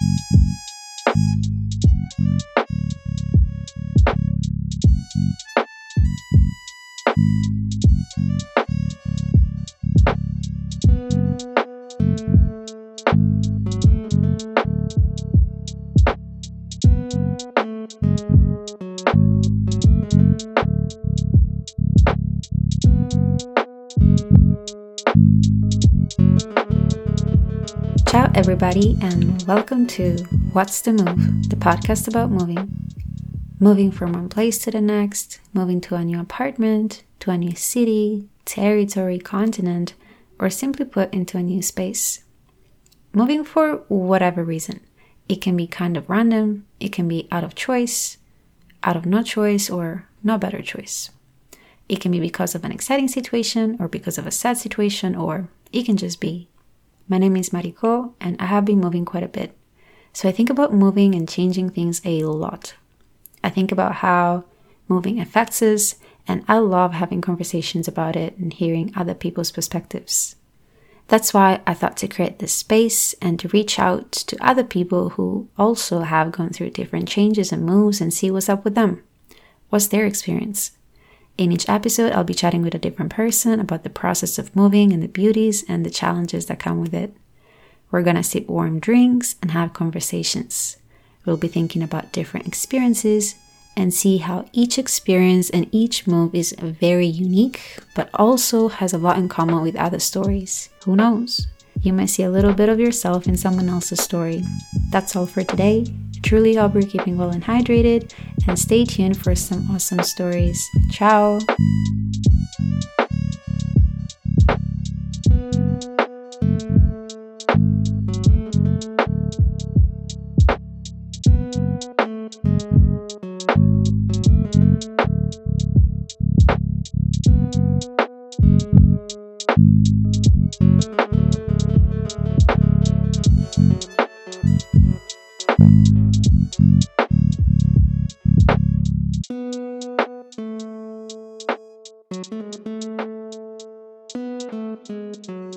Thank you. Ciao, everybody, and welcome to What's the Move, the podcast about moving. Moving from one place to the next, moving to a new apartment, to a new city, territory, continent, or simply put, into a new space. Moving for whatever reason. It can be kind of random, it can be out of choice, out of no choice, or no better choice. It can be because of an exciting situation, or because of a sad situation, or it can just be my name is Mariko, and I have been moving quite a bit. So I think about moving and changing things a lot. I think about how moving affects us, and I love having conversations about it and hearing other people's perspectives. That's why I thought to create this space and to reach out to other people who also have gone through different changes and moves and see what's up with them. What's their experience? In each episode, I'll be chatting with a different person about the process of moving and the beauties and the challenges that come with it. We're gonna sip warm drinks and have conversations. We'll be thinking about different experiences and see how each experience and each move is very unique, but also has a lot in common with other stories. Who knows? You might see a little bit of yourself in someone else's story. That's all for today. Truly hope you're keeping well and hydrated, and stay tuned for some awesome stories. Ciao! Thank you.